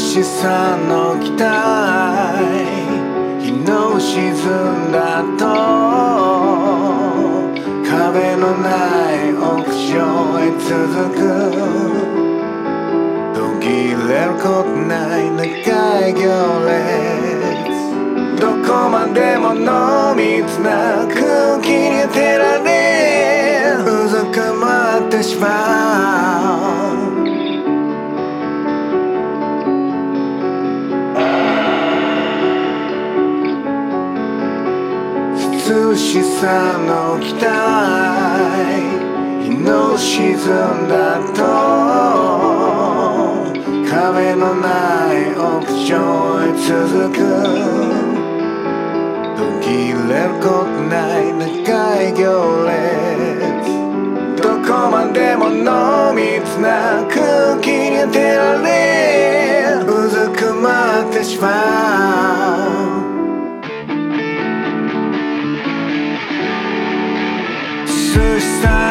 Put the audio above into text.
しさの期待日の沈んだと壁のない屋上へ続く途切れることない長い行列どこまでも濃密な空気に照られうずくまってしまう。涼しさの期待日の沈んだと壁のない屋上へ続く。途切れることない長い行列。どこまでも濃密な空気に照られうずくまってしまう。first time.